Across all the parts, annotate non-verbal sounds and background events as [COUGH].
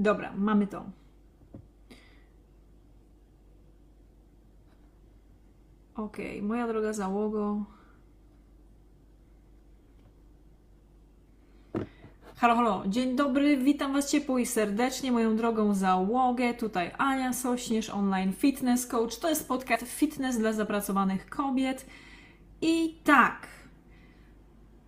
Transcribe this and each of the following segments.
Dobra, mamy to. Ok, moja droga załogo. Halo, halo, dzień dobry, witam Was ciepło i serdecznie, moją drogą załogę. Tutaj Ania Sośnierz, online fitness coach. To jest podcast Fitness dla zapracowanych kobiet. I tak.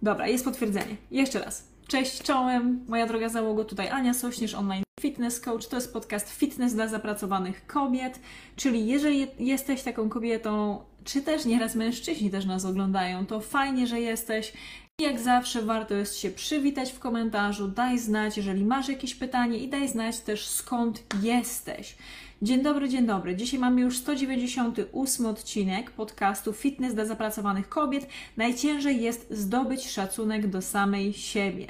Dobra, jest potwierdzenie. Jeszcze raz. Cześć, czołem, moja droga załogo, tutaj Ania Sośnierz, online Fitness Coach. To jest podcast Fitness dla zapracowanych kobiet, czyli jeżeli jesteś taką kobietą, czy też nieraz mężczyźni też nas oglądają, to fajnie, że jesteś. Jak zawsze warto jest się przywitać w komentarzu, daj znać, jeżeli masz jakieś pytanie i daj znać też skąd jesteś. Dzień dobry, dzień dobry. Dzisiaj mamy już 198 odcinek podcastu Fitness dla zapracowanych kobiet. Najciężej jest zdobyć szacunek do samej siebie.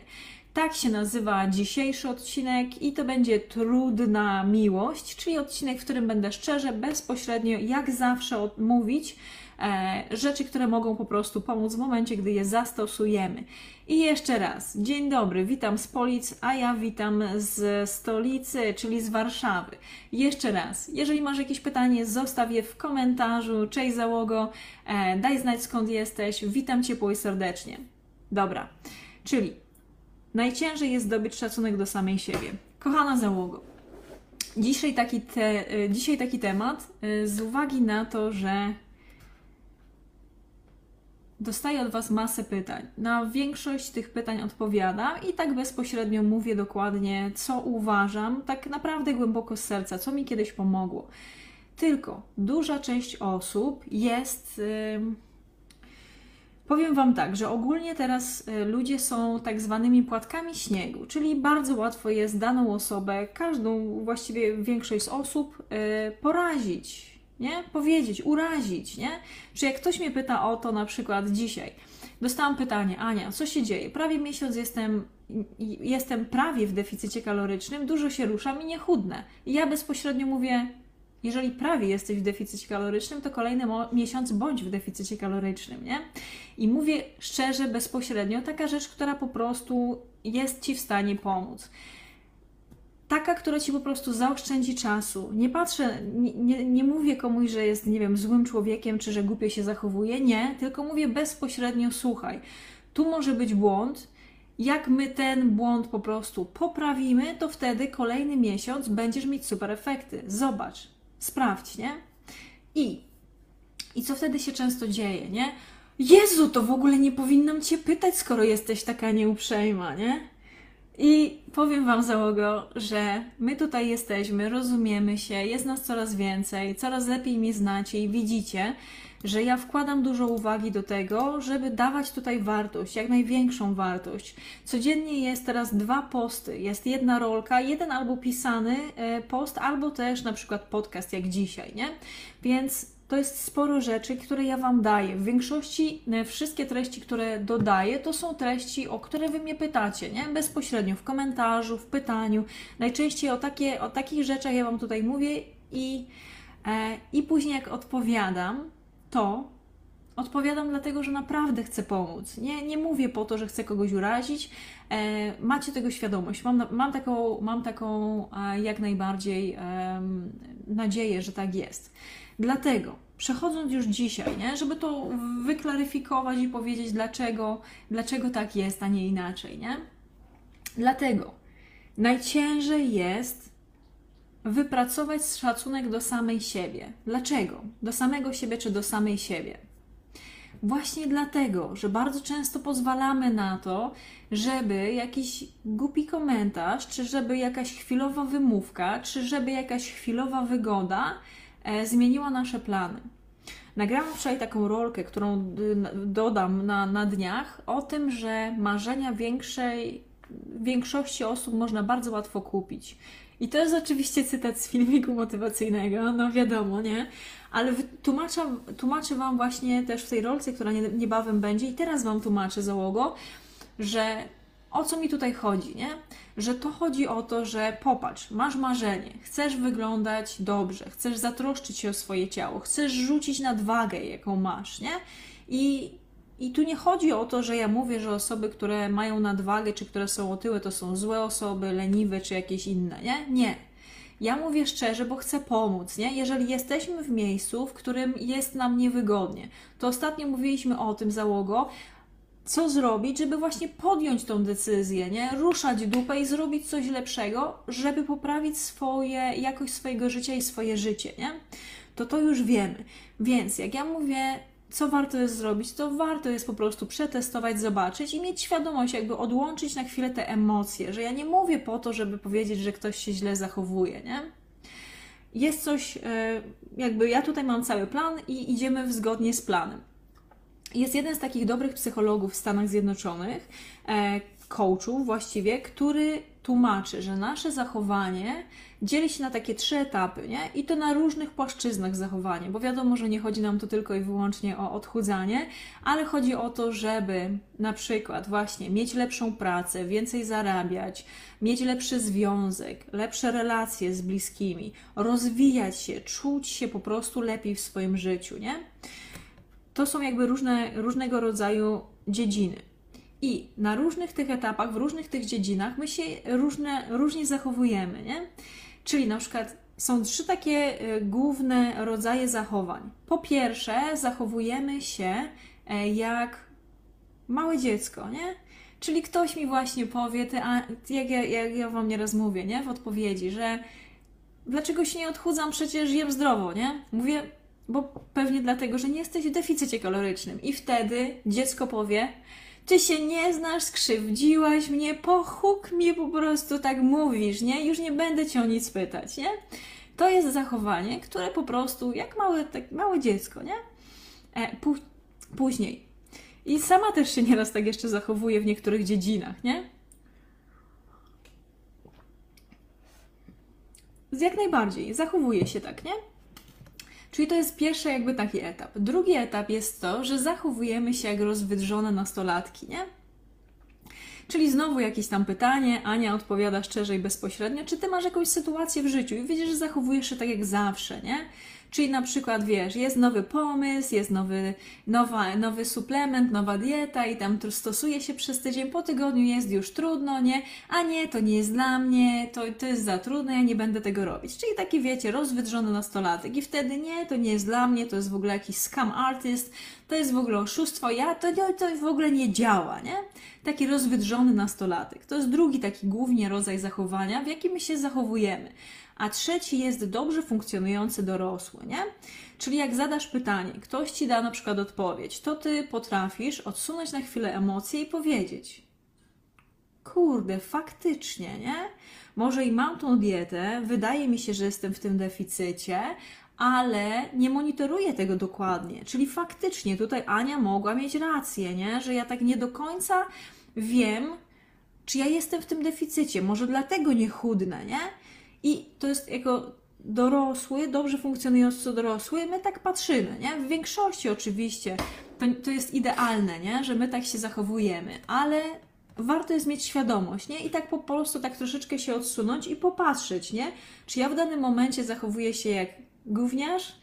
Tak się nazywa dzisiejszy odcinek i to będzie trudna miłość, czyli odcinek, w którym będę szczerze, bezpośrednio, jak zawsze mówić rzeczy, które mogą po prostu pomóc w momencie, gdy je zastosujemy. I jeszcze raz, dzień dobry, witam z Polic, a ja witam z stolicy, czyli z Warszawy. Jeszcze raz, jeżeli masz jakieś pytanie, zostaw je w komentarzu. Cześć załogo, e, daj znać skąd jesteś, witam ciepło i serdecznie. Dobra, czyli Najciężej jest zdobyć szacunek do samej siebie. Kochana załogo, dzisiaj taki, te, y, dzisiaj taki temat z uwagi na to, że dostaję od Was masę pytań. Na większość tych pytań odpowiadam i tak bezpośrednio mówię dokładnie, co uważam, tak naprawdę głęboko z serca, co mi kiedyś pomogło. Tylko duża część osób jest. Yy, Powiem Wam tak, że ogólnie teraz y, ludzie są tak zwanymi płatkami śniegu, czyli bardzo łatwo jest daną osobę, każdą, właściwie większość z osób, y, porazić, nie? Powiedzieć, urazić, nie? Czy jak ktoś mnie pyta o to na przykład dzisiaj, dostałam pytanie, Ania, co się dzieje? Prawie miesiąc jestem, jestem prawie w deficycie kalorycznym, dużo się ruszam i nie chudnę. I ja bezpośrednio mówię, jeżeli prawie jesteś w deficycie kalorycznym, to kolejny miesiąc bądź w deficycie kalorycznym, nie? I mówię szczerze, bezpośrednio, taka rzecz, która po prostu jest Ci w stanie pomóc. Taka, która Ci po prostu zaoszczędzi czasu. Nie patrzę, nie, nie, mówię komuś, że jest, nie wiem, złym człowiekiem, czy że głupio się zachowuje. Nie, tylko mówię bezpośrednio, słuchaj, tu może być błąd, jak my ten błąd po prostu poprawimy, to wtedy kolejny miesiąc będziesz mieć super efekty. Zobacz, sprawdź, nie? I, i co wtedy się często dzieje, nie? Jezu, to w ogóle nie powinnam Cię pytać, skoro jesteś taka nieuprzejma, nie? I powiem Wam, załogo, że my tutaj jesteśmy, rozumiemy się, jest nas coraz więcej, coraz lepiej mnie znacie i widzicie, że ja wkładam dużo uwagi do tego, żeby dawać tutaj wartość, jak największą wartość. Codziennie jest teraz dwa posty, jest jedna rolka, jeden albo pisany e, post, albo też na przykład podcast jak dzisiaj, nie? Więc to jest sporo rzeczy, które ja Wam daję. W większości e, wszystkie treści, które dodaję, to są treści, o które Wy mnie pytacie, nie? Bezpośrednio w komentarzu, w pytaniu. Najczęściej o, takie, o takich rzeczach ja Wam tutaj mówię i, e, i później jak odpowiadam, to odpowiadam dlatego, że naprawdę chcę pomóc. Nie, nie mówię po to, że chcę kogoś urazić. E, macie tego świadomość. Mam, mam taką, mam taką e, jak najbardziej e, nadzieję, że tak jest. Dlatego, przechodząc już dzisiaj, nie, żeby to wyklaryfikować i powiedzieć, dlaczego, dlaczego tak jest, a nie inaczej. Nie? Dlatego Najciężej jest wypracować szacunek do samej siebie. Dlaczego? Do samego siebie czy do samej siebie? Właśnie dlatego, że bardzo często pozwalamy na to, żeby jakiś głupi komentarz, czy żeby jakaś chwilowa wymówka, czy żeby jakaś chwilowa wygoda zmieniła nasze plany. Nagrałam wczoraj taką rolkę, którą dodam na, na dniach, o tym, że marzenia większej, większości osób można bardzo łatwo kupić. I to jest oczywiście cytat z filmiku motywacyjnego, no wiadomo, nie? Ale tłumaczę, tłumaczę Wam właśnie też w tej rolce, która niebawem będzie i teraz Wam tłumaczę załogo, że o co mi tutaj chodzi, nie? Że to chodzi o to, że popatrz, masz marzenie, chcesz wyglądać dobrze, chcesz zatroszczyć się o swoje ciało, chcesz rzucić nadwagę, jaką masz, nie? I, I tu nie chodzi o to, że ja mówię, że osoby, które mają nadwagę, czy które są otyłe, to są złe osoby, leniwe, czy jakieś inne, nie? Nie. Ja mówię szczerze, bo chcę pomóc, nie? Jeżeli jesteśmy w miejscu, w którym jest nam niewygodnie, to ostatnio mówiliśmy o tym załogo, co zrobić, żeby właśnie podjąć tą decyzję, nie? Ruszać dupę i zrobić coś lepszego, żeby poprawić swoje, jakość swojego życia i swoje życie, nie? To to już wiemy. Więc jak ja mówię, co warto jest zrobić, to warto jest po prostu przetestować, zobaczyć i mieć świadomość, jakby odłączyć na chwilę te emocje, że ja nie mówię po to, żeby powiedzieć, że ktoś się źle zachowuje, nie? Jest coś, e, jakby ja tutaj mam cały plan i idziemy zgodnie z planem. Jest jeden z takich dobrych psychologów w Stanach Zjednoczonych, e, coachów właściwie, który tłumaczy, że nasze zachowanie dzieli się na takie trzy etapy, nie? I to na różnych płaszczyznach zachowania, bo wiadomo, że nie chodzi nam tu tylko i wyłącznie o odchudzanie, ale chodzi o to, żeby na przykład właśnie mieć lepszą pracę, więcej zarabiać, mieć lepszy związek, lepsze relacje z bliskimi, rozwijać się, czuć się po prostu lepiej w swoim życiu, nie? To są jakby różne, różnego rodzaju dziedziny. I na różnych tych etapach, w różnych tych dziedzinach my się różne, różnie zachowujemy, nie? Czyli na przykład są trzy takie y, główne rodzaje zachowań. Po pierwsze, zachowujemy się e, jak małe dziecko, nie? Czyli ktoś mi właśnie powie, ty, a, jak, ja, jak ja Wam nieraz mówię, nie? W odpowiedzi, że dlaczego się nie odchudzam, przecież jem zdrowo, nie? Mówię, bo pewnie dlatego, że nie jesteś w deficycie kalorycznym. I wtedy dziecko powie, ty się nie znasz, skrzywdziłaś mnie, pochuk mnie po prostu tak mówisz, nie? Już nie będę cię o nic pytać, nie? To jest zachowanie, które po prostu, jak małe, tak, małe dziecko, nie? E, później. I sama też się nieraz tak jeszcze zachowuje w niektórych dziedzinach, nie? Jak najbardziej, zachowuje się tak, nie? Czyli to jest pierwszy jakby taki etap. Drugi etap jest to, że zachowujemy się jak rozwydrzone nastolatki, nie? Czyli znowu jakieś tam pytanie, Ania odpowiada szczerze i bezpośrednio, czy ty masz jakąś sytuację w życiu i widzisz, że zachowujesz się tak jak zawsze, nie? Czyli na przykład wiesz, jest nowy pomysł, jest nowy, nowa, nowy suplement, nowa dieta i tam stosuje się przez tydzień, po tygodniu jest już trudno, nie? A nie, to nie jest dla mnie, to, to jest za trudne, ja nie będę tego robić. Czyli taki wiecie, rozwydrzony nastolatek i wtedy nie, to nie jest dla mnie, to jest w ogóle jakiś scam artist, to jest w ogóle oszustwo, ja, to, to w ogóle nie działa, nie? Taki rozwydrzony nastolatek. To jest drugi taki głównie rodzaj zachowania, w jakim my się zachowujemy a trzeci jest dobrze funkcjonujący dorosły, nie? Czyli jak zadasz pytanie, ktoś ci da na przykład odpowiedź, to ty potrafisz odsunąć na chwilę emocje i powiedzieć: Kurde, faktycznie, nie? Może i mam tą dietę, wydaje mi się, że jestem w tym deficycie, ale nie monitoruję tego dokładnie. Czyli faktycznie tutaj Ania mogła mieć rację, nie? Że ja tak nie do końca wiem, czy ja jestem w tym deficycie. Może dlatego nie chudnę, nie? I to jest jako dorosły, dobrze funkcjonujący dorosły, my tak patrzymy, nie? W większości oczywiście to, to jest idealne, nie? Że my tak się zachowujemy, ale warto jest mieć świadomość, nie? I tak po prostu tak troszeczkę się odsunąć i popatrzeć, nie? Czy ja w danym momencie zachowuję się jak gówniarz,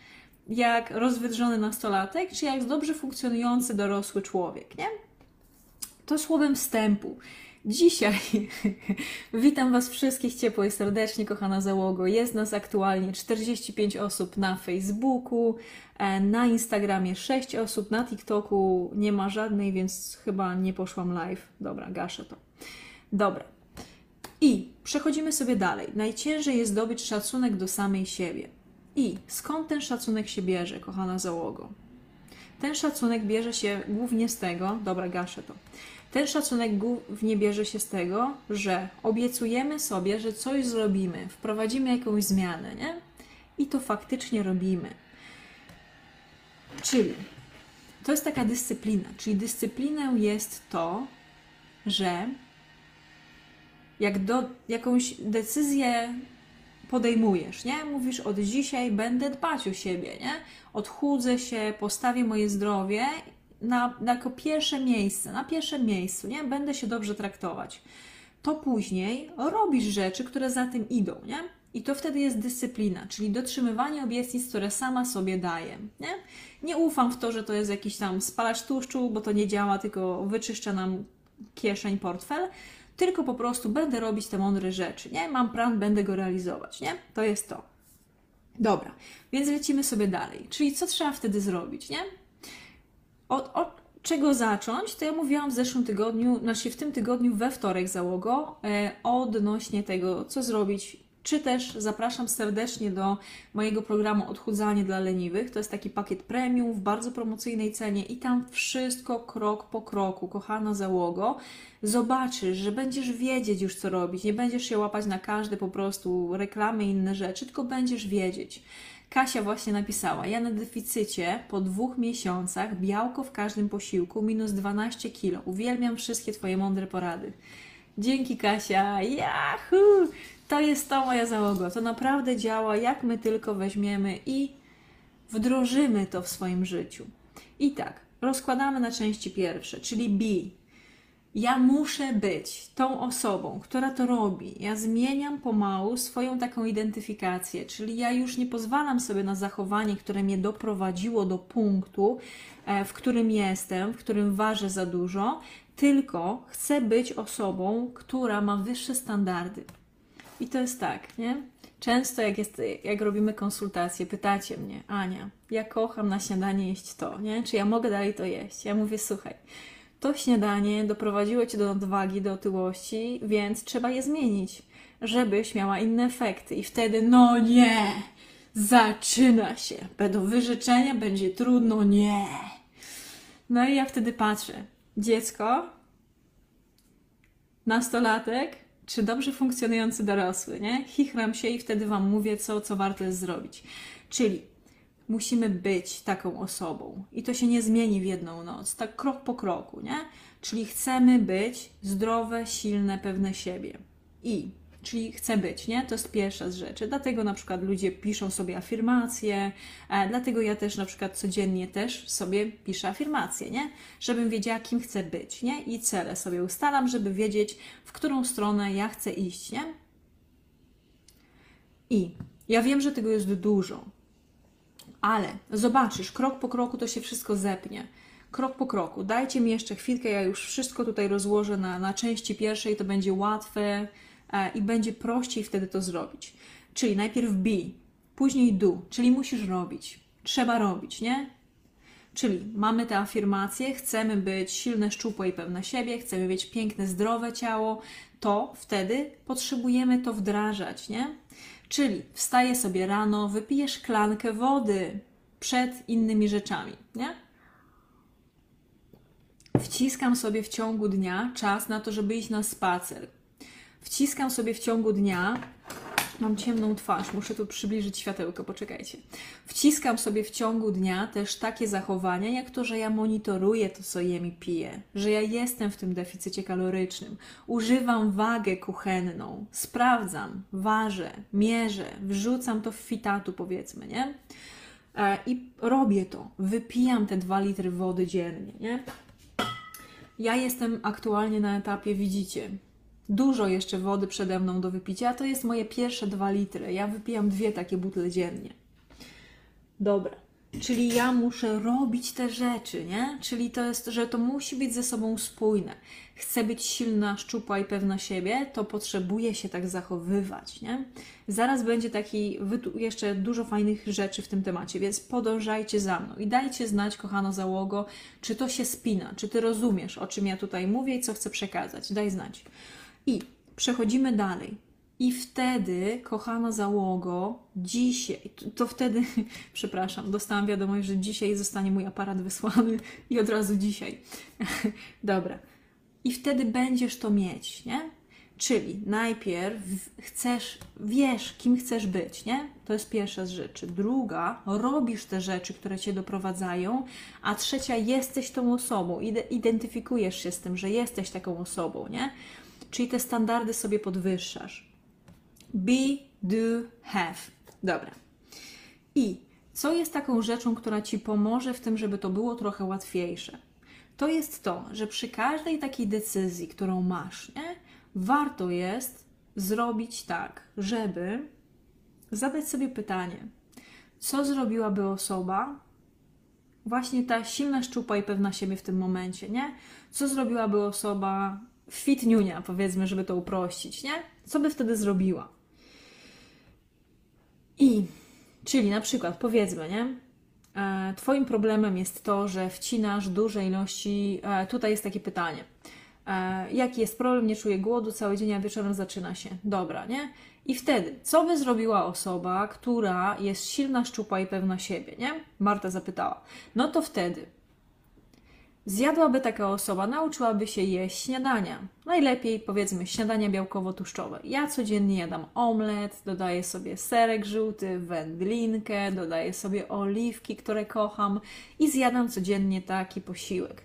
jak rozwydrzony nastolatek, czy jak dobrze funkcjonujący dorosły człowiek, nie? To słowem wstępu. Dzisiaj [LAUGHS] witam Was wszystkich ciepło i serdecznie, kochana załogo. Jest nas aktualnie 45 osób na Facebooku, e, na Instagramie 6 osób, na TikToku nie ma żadnej, więc chyba nie poszłam live. Dobra, gaszę to. Dobra. I Przechodzimy sobie dalej. Najciężej jest zdobyć szacunek do samej siebie. I skąd ten szacunek się bierze, kochana załogo? Ten szacunek bierze się głównie z tego, dobra, gaszę to. Ten szacunek głównie bierze się z tego, że obiecujemy sobie, że coś zrobimy, wprowadzimy jakąś zmianę, nie? I to faktycznie robimy. Czyli to jest taka dyscyplina. Czyli dyscypliną jest to, że jak do, jakąś decyzję podejmujesz, nie? Mówisz, od dzisiaj będę dbać o siebie, nie? Odchudzę się, postawię moje zdrowie na, na jako pierwsze miejsce, na pierwszym miejscu, nie? Będę się dobrze traktować. To później robisz rzeczy, które za tym idą, nie? I to wtedy jest dyscyplina, czyli dotrzymywanie obietnic, które sama sobie daję. Nie? nie ufam w to, że to jest jakiś tam spalacz tłuszczu, bo to nie działa, tylko wyczyszcza nam kieszeń, portfel, tylko po prostu będę robić te mądre rzeczy. Nie? Mam plan, będę go realizować. Nie? To jest to. Dobra, więc lecimy sobie dalej. Czyli co trzeba wtedy zrobić, nie? Od, od czego zacząć, to ja mówiłam w zeszłym tygodniu, znaczy w tym tygodniu we wtorek załogo, e, odnośnie tego, co zrobić czy też zapraszam serdecznie do mojego programu Odchudzanie dla leniwych. To jest taki pakiet premium w bardzo promocyjnej cenie i tam wszystko krok po kroku, kochana załogo. Zobaczysz, że będziesz wiedzieć już co robić, nie będziesz się łapać na każde po prostu reklamy i inne rzeczy, tylko będziesz wiedzieć. Kasia właśnie napisała, ja na deficycie po dwóch miesiącach, białko w każdym posiłku, minus 12 kilo. Uwielbiam wszystkie Twoje mądre porady. Dzięki Kasia, Yahoo! To jest to moja załoga. To naprawdę działa, jak my tylko weźmiemy i wdrożymy to w swoim życiu. I tak, rozkładamy na części pierwsze, czyli be. Ja muszę być tą osobą, która to robi. Ja zmieniam pomału swoją taką identyfikację, czyli ja już nie pozwalam sobie na zachowanie, które mnie doprowadziło do punktu, e, w którym jestem, w którym ważę za dużo, tylko chcę być osobą, która ma wyższe standardy. I to jest tak, nie? Często jak, jest, jak robimy konsultacje, pytacie mnie, Ania, ja kocham na śniadanie jeść to, nie? Czy ja mogę dalej to jeść? Ja mówię, słuchaj, to śniadanie doprowadziło cię do odwagi, do otyłości, więc trzeba je zmienić, żebyś miała inne efekty. I wtedy, no nie, zaczyna się. Będą wyrzeczenia, będzie trudno, nie. No i ja wtedy patrzę, dziecko, nastolatek, czy dobrze funkcjonujący dorosły, nie? Chichram się i wtedy Wam mówię, co, co warto jest zrobić. Czyli musimy być taką osobą i to się nie zmieni w jedną noc, tak krok po kroku, nie? Czyli chcemy być zdrowe, silne, pewne siebie. I Czyli chcę być, nie? To jest pierwsza z rzeczy. Dlatego na przykład ludzie piszą sobie afirmacje, e, dlatego ja też na przykład codziennie też sobie piszę afirmacje, nie? Żebym wiedziała, kim chcę być, nie? I cele sobie ustalam, żeby wiedzieć, w którą stronę ja chcę iść, nie? I ja wiem, że tego jest dużo, ale zobaczysz, krok po kroku to się wszystko zepnie krok po kroku. Dajcie mi jeszcze chwilkę, ja już wszystko tutaj rozłożę na, na części pierwszej, to będzie łatwe, i będzie prościej wtedy to zrobić. Czyli najpierw be, później do, czyli musisz robić. Trzeba robić, nie? Czyli mamy te afirmacje, chcemy być silne, szczupłe i pewne siebie, chcemy mieć piękne, zdrowe ciało, to wtedy potrzebujemy to wdrażać, nie? Czyli wstaję sobie rano, wypiję szklankę wody przed innymi rzeczami, nie? Wciskam sobie w ciągu dnia czas na to, żeby iść na spacer wciskam sobie w ciągu dnia. Mam ciemną twarz, muszę tu przybliżyć światełko, poczekajcie. Wciskam sobie w ciągu dnia też takie zachowania, jak to, że ja monitoruję to, co jem i piję, że ja jestem w tym deficycie kalorycznym, używam wagę kuchenną, sprawdzam, ważę, mierzę, wrzucam to w fitatu, powiedzmy, nie? E, I robię to, wypijam te dwa litry wody dziennie, nie? Ja jestem aktualnie na etapie, widzicie, dużo jeszcze wody przede mną do wypicia, to jest moje pierwsze dwa litry. Ja wypijam dwie takie butle dziennie. Dobra. Czyli ja muszę robić te rzeczy, nie? Czyli to jest, że to musi być ze sobą spójne. Chcę być silna, szczupła i pewna siebie, to potrzebuję się tak zachowywać, nie? Zaraz będzie taki jeszcze dużo fajnych rzeczy w tym temacie, więc podążajcie za mną i dajcie znać, kochano załogo, czy to się spina, czy ty rozumiesz, o czym ja tutaj mówię i co chcę przekazać. Daj znać. I przechodzimy dalej. I wtedy, kochana załogo, dzisiaj, to, wtedy, [LAUGHS] przepraszam, dostałam wiadomość, że dzisiaj zostanie mój aparat wysłany i od razu dzisiaj. [LAUGHS] Dobra. I wtedy będziesz to mieć, nie? Czyli najpierw chcesz, wiesz, kim chcesz być, nie? To jest pierwsza z rzeczy. Druga, robisz te rzeczy, które cię doprowadzają, a trzecia, jesteś tą osobą, identyfikujesz się z tym, że jesteś taką osobą, nie? Czyli te standardy sobie podwyższasz. Be, do, have. Dobra. I co jest taką rzeczą, która ci pomoże w tym, żeby to było trochę łatwiejsze? To jest to, że przy każdej takiej decyzji, którą masz, nie? warto jest zrobić tak, żeby zadać sobie pytanie, co zrobiłaby osoba, właśnie ta silna szczupa i pewna siebie w tym momencie, nie? Co zrobiłaby osoba fitniunia, powiedzmy, żeby to uprościć, nie? Co by wtedy zrobiła? I, czyli na przykład, powiedzmy, nie? E, twoim problemem jest to, że wcinasz duże ilości. E, tutaj jest takie pytanie. E, jaki jest problem? Nie czuję głodu, cały dzień, a wieczorem zaczyna się. Dobra, nie? I wtedy, co by zrobiła osoba, która jest silna, szczupła i pewna siebie, nie? Marta zapytała. No to wtedy zjadłaby taka osoba, nauczyłaby się jeść śniadania. Najlepiej powiedzmy śniadania białkowo-tłuszczowe. Ja codziennie jadam omlet, dodaję sobie serek żółty, wędlinkę, dodaję sobie oliwki, które kocham i zjadam codziennie taki posiłek.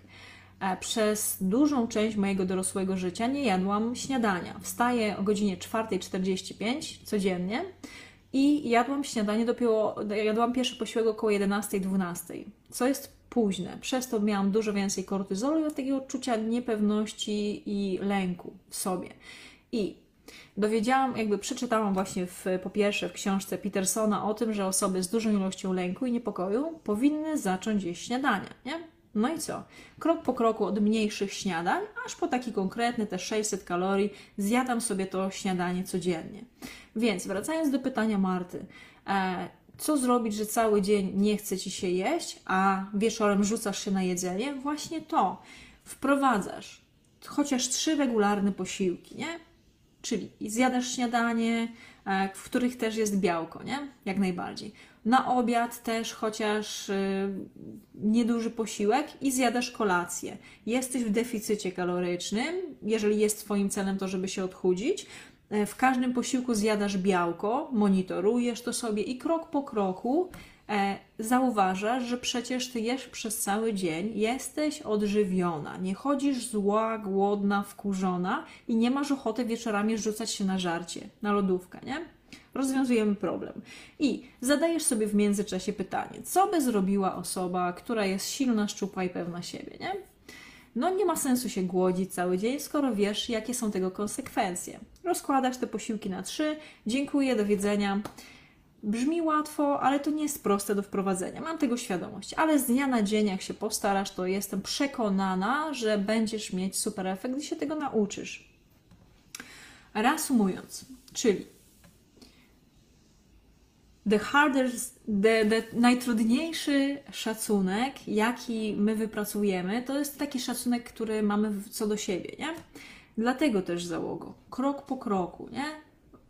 E, przez dużą część mojego dorosłego życia nie jadłam śniadania. Wstaję o godzinie 4.45 codziennie i jadłam śniadanie dopiero, jadłam pierwszy posiłek około 11-12, co jest późne. Przez to miałam dużo więcej kortyzolu i takiego odczucia niepewności i lęku w sobie. I dowiedziałam, jakby przeczytałam właśnie w, po pierwsze w książce Petersona o tym, że osoby z dużą ilością lęku i niepokoju powinny zacząć jeść śniadania, nie? No i co? Krok po kroku od mniejszych śniadań, aż po taki konkretny, te 600 kalorii, zjadam sobie to śniadanie codziennie. Więc wracając do pytania Marty, e, co zrobić, że cały dzień nie chce ci się jeść, a wieczorem rzucasz się na jedzenie? Właśnie to. Wprowadzasz chociaż trzy regularne posiłki, nie? Czyli zjadasz śniadanie, e, w których też jest białko, nie? Jak najbardziej. Na obiad też chociaż y, nieduży posiłek i zjadasz kolację. Jesteś w deficycie kalorycznym, jeżeli jest Twoim celem to, żeby się odchudzić. E, w każdym posiłku zjadasz białko, monitorujesz to sobie i krok po kroku e, zauważasz, że przecież Ty jesz przez cały dzień, jesteś odżywiona, nie chodzisz zła, głodna, wkurzona i nie masz ochoty wieczorami rzucać się na żarcie, na lodówkę, nie? rozwiązujemy problem. I zadajesz sobie w międzyczasie pytanie, co by zrobiła osoba, która jest silna, szczupła i pewna siebie, nie? No nie ma sensu się głodzić cały dzień, skoro wiesz, jakie są tego konsekwencje. Rozkładasz te posiłki na trzy, dziękuję, do widzenia. Brzmi łatwo, ale to nie jest proste do wprowadzenia. Mam tego świadomość, ale z dnia na dzień, jak się postarasz, to jestem przekonana, że będziesz mieć super efekt, gdy się tego nauczysz. Reasumując, czyli the hardest, the, the najtrudniejszy szacunek, jaki my wypracujemy, to jest taki szacunek, który mamy co do siebie, nie? Dlatego też załogo, krok po kroku, nie?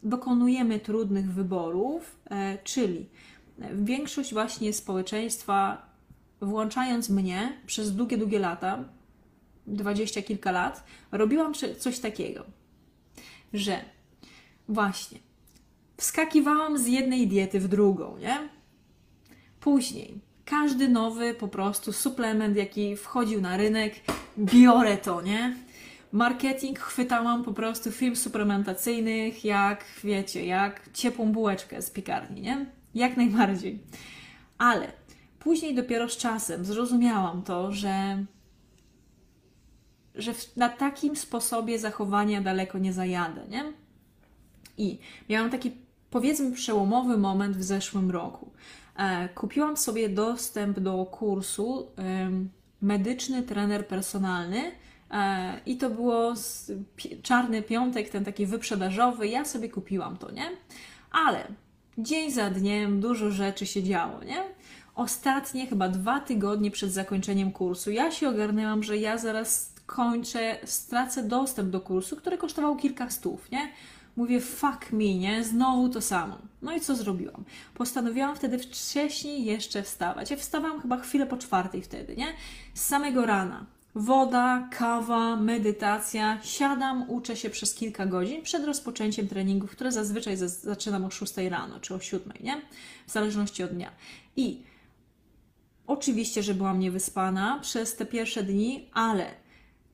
Dokonujemy trudnych wyborów, e, czyli większość właśnie społeczeństwa, włączając mnie przez długie, długie lata, dwadzieścia kilka lat, robiłam coś takiego, że właśnie wskakiwałam z jednej diety w drugą, nie? Później każdy nowy po prostu suplement, jaki wchodził na rynek, biorę to, nie? Marketing chwytałam po prostu film suplementacyjnych, jak wiecie, jak ciepłą bułeczkę z piekarni, nie? Jak najbardziej. Ale później dopiero z czasem zrozumiałam to, że, że na takim sposobie zachowania daleko nie zajadę, nie? I miałam taki powiedzmy przełomowy moment w zeszłym roku. E, kupiłam sobie dostęp do kursu medyczny trener personalny e, i to było czarny piątek, ten taki wyprzedażowy. Ja sobie kupiłam to, nie? Ale dzień za dniem dużo rzeczy się działo, nie? Ostatnie chyba dwa tygodnie przed zakończeniem kursu ja się ogarnęłam, że ja zaraz kończę, stracę dostęp do kursu, który kosztował kilka stów, nie? Mówię, fuck me, nie? Znowu to samo. No i co zrobiłam? Postanowiłam wtedy wcześniej jeszcze wstawać. Ja wstawałam chyba chwilę po czwartej wtedy, nie? Z samego rana. Woda, kawa, medytacja. Siadam, uczę się przez kilka godzin przed rozpoczęciem treningów, które zazwyczaj zaczynam o 6 rano czy o 7, nie? W zależności od dnia. I oczywiście, że byłam niewyspana przez te pierwsze dni, ale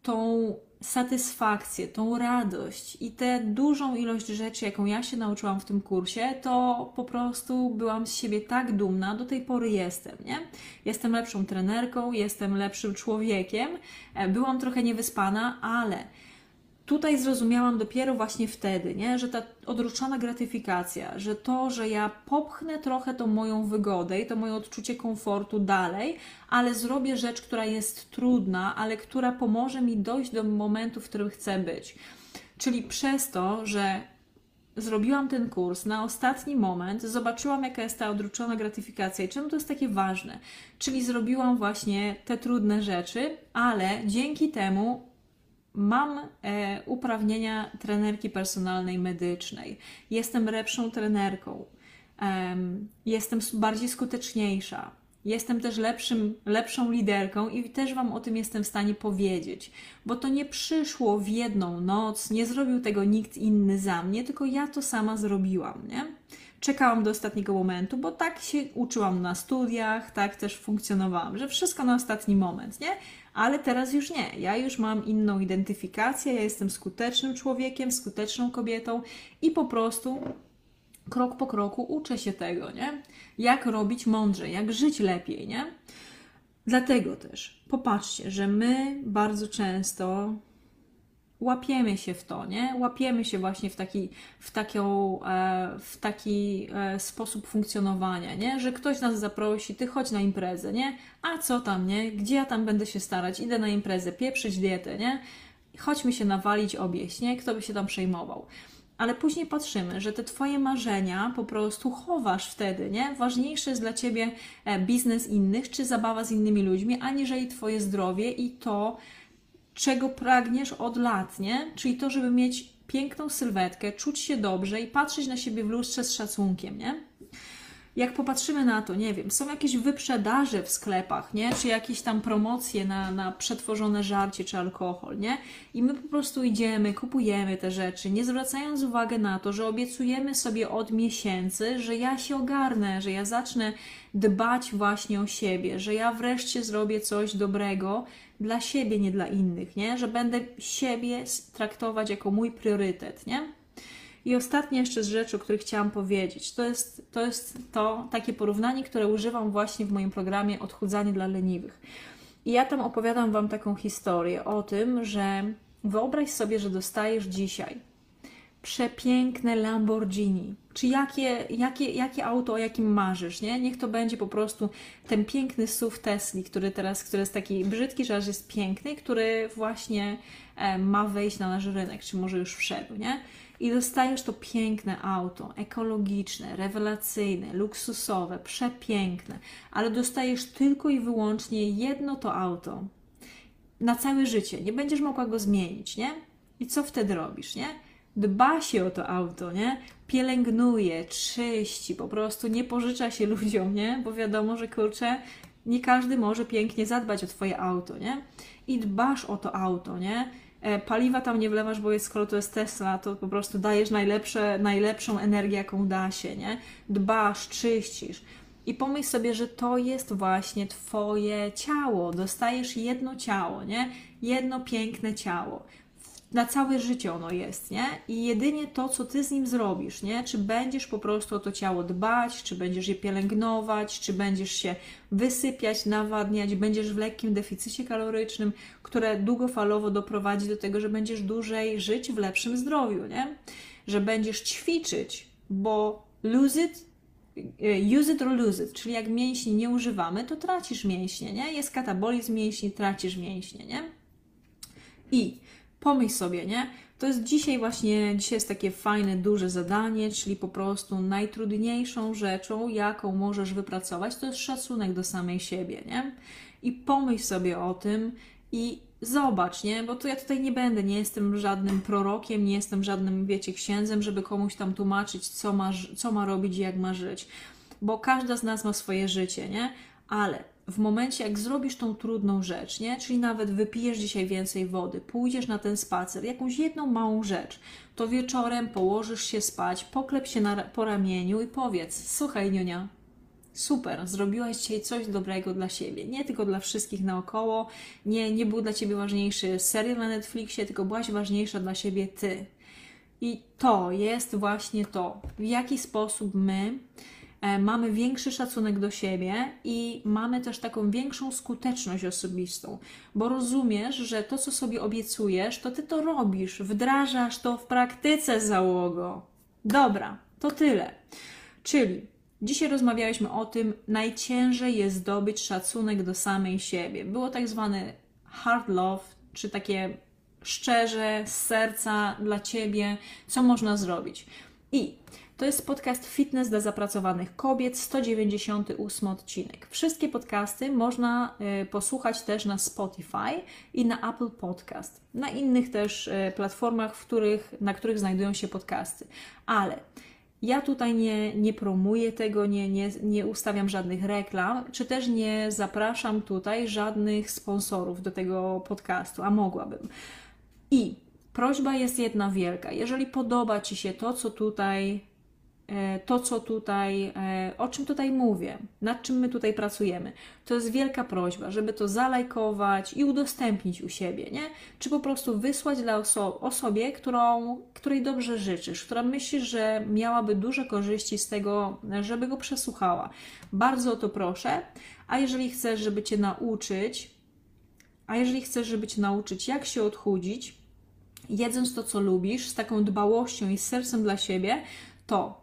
tą satysfakcję, tą radość i tę dużą ilość rzeczy, jaką ja się nauczyłam w tym kursie, to po prostu byłam z siebie tak dumna, do tej pory jestem, nie? Jestem lepszą trenerką, jestem lepszym człowiekiem, e, byłam trochę niewyspana, ale tutaj zrozumiałam dopiero właśnie wtedy, nie? że ta odruczona gratyfikacja, że to, że ja popchnę trochę tą moją wygodę i to moje odczucie komfortu dalej, ale zrobię rzecz, która jest trudna, ale która pomoże mi dojść do momentu, w którym chcę być. Czyli przez to, że zrobiłam ten kurs na ostatni moment, zobaczyłam, jaka jest ta odruczona gratyfikacja i czemu to jest takie ważne. Czyli zrobiłam właśnie te trudne rzeczy, ale dzięki temu Mam e, uprawnienia trenerki personalnej medycznej. Jestem lepszą trenerką. E, jestem bardziej skuteczniejsza. Jestem też lepszym, lepszą liderką i też Wam o tym jestem w stanie powiedzieć, bo to nie przyszło w jedną noc, nie zrobił tego nikt inny za mnie, tylko ja to sama zrobiłam, nie? Czekałam do ostatniego momentu, bo tak się uczyłam na studiach, tak też funkcjonowałam, że wszystko na ostatni moment, nie? Ale teraz już nie. Ja już mam inną identyfikację, ja jestem skutecznym człowiekiem, skuteczną kobietą i po prostu krok po kroku uczę się tego, nie? Jak robić mądrze, jak żyć lepiej, nie? Dlatego też popatrzcie, że my bardzo często łapiemy się w to, nie? Łapiemy się właśnie w taki, w taką, e, w taki e, sposób funkcjonowania, nie? Że ktoś nas zaprosi, ty chodź na imprezę, nie? A co tam, nie? Gdzie ja tam będę się starać? Idę na imprezę, pieprzyć dietę, nie? Chodźmy się nawalić, obieść, nie? Kto by się tam przejmował? ale później patrzymy, że te Twoje marzenia po prostu chowasz wtedy, nie? Ważniejszy jest dla Ciebie e, biznes innych czy zabawa z innymi ludźmi, aniżeli Twoje zdrowie i to, czego pragniesz od lat, nie? Czyli to, żeby mieć piękną sylwetkę, czuć się dobrze i patrzeć na siebie w lustrze z szacunkiem, nie? Jak popatrzymy na to, nie wiem, są jakieś wyprzedaże w sklepach, nie? Czy jakieś tam promocje na, na przetworzone żarcie czy alkohol, nie? I my po prostu idziemy, kupujemy te rzeczy, nie zwracając uwagi na to, że obiecujemy sobie od miesięcy, że ja się ogarnę, że ja zacznę dbać właśnie o siebie, że ja wreszcie zrobię coś dobrego dla siebie, nie dla innych, nie? Że będę siebie traktować jako mój priorytet, nie? I ostatnie jeszcze z rzeczy, o których chciałam powiedzieć, to jest, to jest to takie porównanie, które używam właśnie w moim programie Odchudzanie dla leniwych. I ja tam opowiadam Wam taką historię o tym, że wyobraź sobie, że dostajesz dzisiaj przepiękne Lamborghini, czy jakie, jakie, jakie auto, o jakim marzysz, nie? Niech to będzie po prostu ten piękny SUV Tesli, który teraz, który jest taki brzydki, że aż jest piękny, który właśnie e, ma wejść na nasz rynek, czy może już wszedł, nie? I dostajesz to piękne auto, ekologiczne, rewelacyjne, luksusowe, przepiękne, ale dostajesz tylko i wyłącznie jedno to auto na całe życie. Nie będziesz mogła go zmienić, nie? I co wtedy robisz, nie? Dba się o to auto, nie? Pielęgnuje, czyści, po prostu nie pożycza się [LAUGHS] ludziom, nie? Bo wiadomo, że kurczę, nie każdy może pięknie zadbać o Twoje auto, nie? I dbasz o to auto, nie? E, paliwa tam nie wlewasz, bo jest, skoro to jest Tesla, to po prostu dajesz najlepsze, najlepszą energię, jaką da się, nie? Dbasz, czyścisz. I pomyśl sobie, że to jest właśnie Twoje ciało. Dostajesz jedno ciało, nie? Jedno piękne ciało na całe życie ono jest, nie? I jedynie to, co ty z nim zrobisz, nie? Czy będziesz po prostu o to ciało dbać, czy będziesz je pielęgnować, czy będziesz się wysypiać, nawadniać, będziesz w lekkim deficycie kalorycznym, które długofalowo doprowadzi do tego, że będziesz dłużej żyć w lepszym zdrowiu, nie? Że będziesz ćwiczyć, bo lose it e, use it or lose it, czyli jak mięśni nie używamy, to tracisz mięśnie, nie? Jest katabolizm mięśni, tracisz mięśnie, nie? I Pomyśl sobie, nie? To jest dzisiaj właśnie, dzisiaj jest takie fajne, duże zadanie, czyli po prostu najtrudniejszą rzeczą, jaką możesz wypracować, to jest szacunek do samej siebie, nie? I pomyśl sobie o tym i zobacz, nie? Bo to ja tutaj nie będę, nie jestem żadnym prorokiem, nie jestem żadnym, wiecie, księdzem, żeby komuś tam tłumaczyć, co ma, co ma robić i jak ma żyć. Bo każda z nas ma swoje życie, nie? Ale w momencie, jak zrobisz tą trudną rzecz, nie? Czyli nawet wypijesz dzisiaj więcej wody, pójdziesz na ten spacer, jakąś jedną małą rzecz, to wieczorem położysz się spać, poklep się na, po ramieniu i powiedz: Słuchaj, Nionia, super, zrobiłaś dzisiaj coś dobrego dla siebie, nie tylko dla wszystkich naokoło, nie, nie był dla ciebie ważniejszy serial na Netflixie, tylko byłaś ważniejsza dla siebie ty. I to jest właśnie to, w jaki sposób my mamy większy szacunek do siebie i mamy też taką większą skuteczność osobistą, bo rozumiesz, że to, co sobie obiecujesz, to ty to robisz, wdrażasz to w praktyce załogo. Dobra, to tyle. Czyli dzisiaj rozmawialiśmy o tym, najciężej jest zdobyć szacunek do samej siebie. Było tak zwany hard love, czy takie szczerze, z serca dla ciebie, co można zrobić. I to jest podcast Fitness dla zapracowanych kobiet, 198 odcinek. Wszystkie podcasty można y, posłuchać też na Spotify i na Apple Podcast, na innych też y, platformach, w których, na których znajdują się podcasty. Ale ja tutaj nie, nie promuję tego, nie, nie, nie ustawiam żadnych reklam, czy też nie zapraszam tutaj żadnych sponsorów do tego podcastu, a mogłabym. I prośba jest jedna wielka. Jeżeli podoba Ci się to, co tutaj to, co tutaj, e, o czym tutaj mówię, nad czym my tutaj pracujemy. To jest wielka prośba, żeby to zalajkować i udostępnić u siebie, nie? Czy po prostu wysłać dla oso osobie, którą, której dobrze życzysz, która myślisz, że miałaby duże korzyści z tego, żeby go przesłuchała. Bardzo o to proszę. A jeżeli chcesz, żeby Cię nauczyć, a jeżeli chcesz, żeby Cię nauczyć, jak się odchudzić, jedząc to, co lubisz, z taką dbałością i z sercem dla siebie, to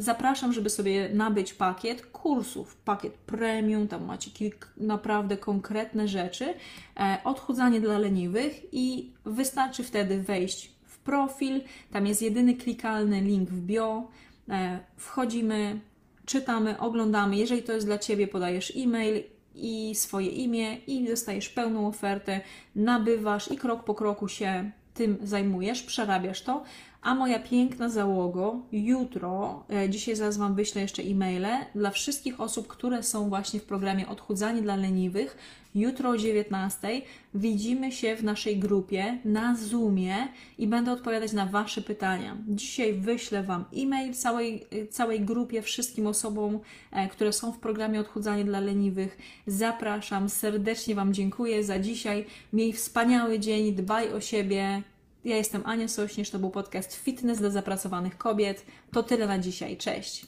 zapraszam, żeby sobie nabyć pakiet kursów, pakiet premium, tam macie kilka naprawdę konkretne rzeczy, e, odchudzanie dla leniwych i wystarczy wtedy wejść w profil, tam jest jedyny klikalny link w bio, e, wchodzimy, czytamy, oglądamy, jeżeli to jest dla Ciebie, podajesz e-mail i swoje imię i dostajesz pełną ofertę, nabywasz i krok po kroku się tym zajmujesz, przerabiasz to, a moja piękna załogo, jutro, e, dzisiaj zaraz Wam wyślę jeszcze e-maile dla wszystkich osób, które są właśnie w programie Odchudzanie dla leniwych. Jutro o 19 widzimy się w naszej grupie na Zoomie i będę odpowiadać na Wasze pytania. Dzisiaj wyślę Wam e-mail całej, całej grupie, wszystkim osobom, e, które są w programie Odchudzanie dla leniwych. Zapraszam, serdecznie Wam dziękuję za dzisiaj. Miej wspaniały dzień, dbaj o siebie, ja jestem Ania Sośnierz, to był podcast Fitness dla zapracowanych kobiet. To tyle na dzisiaj. Cześć!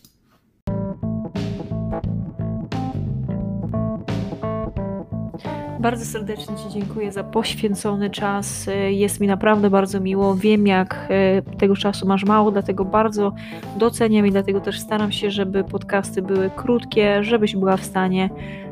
Bardzo serdecznie Ci dziękuję za poświęcony czas. Jest mi naprawdę bardzo miło. Wiem, jak e, tego czasu masz mało, dlatego bardzo doceniam i dlatego też staram się, żeby podcasty były krótkie, żebyś była w stanie